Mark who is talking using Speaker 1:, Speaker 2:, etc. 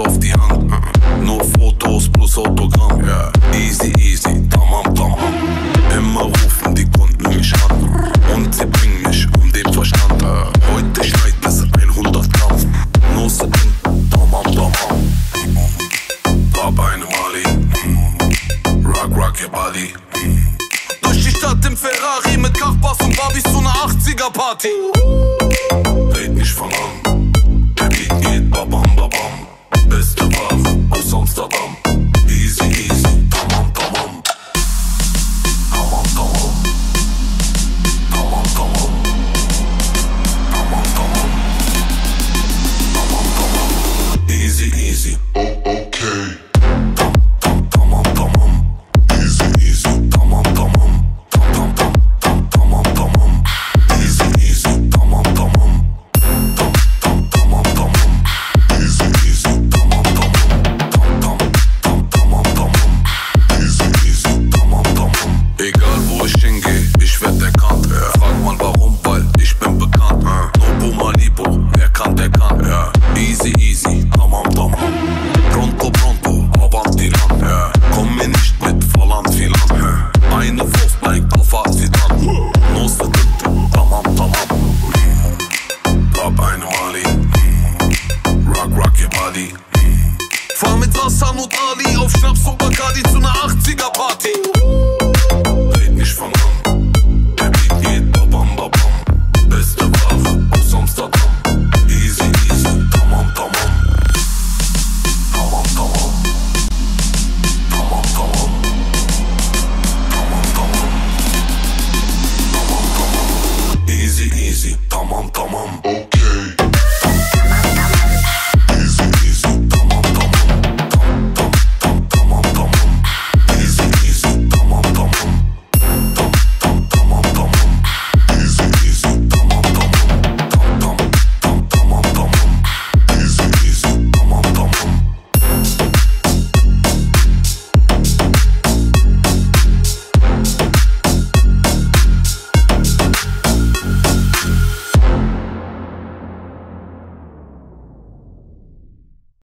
Speaker 1: auf die Hand. Nur Fotos plus Autogramm. Yeah. Easy, easy, tamam, tamam. Immer rufen die Kunden mich an. Und sie bringen mich um den Verstand. Heute schneit es 100 Gramm. Nur Sekunden, tamam, tamam. Hab eine Mali. Rock, rock ihr body. Durch die Stadt im Ferrari mit Kachbass und Barbies zu einer 80er-Party. Red nicht von an. Egal wo ich hingehe, ich werd erkannt. Ja. Frag mal warum, weil ich bin bekannt. Ja. Nobu Malibu, wer kann, der kann. Ja. Easy, easy, tamam tamam. Pronto, pronto, avanti lan. Ja. Komm mir nicht mit falan filan. Ja. Eine Wurf bleibt auf Art wie dann. No sıkıntı, tamam tamam. Hab eine Mali. Rock, rock your body. Fahr mit Wasser und Ali auf Schnaps und Bacardi zu einer 80er Party. easy easy tamam tamam oh.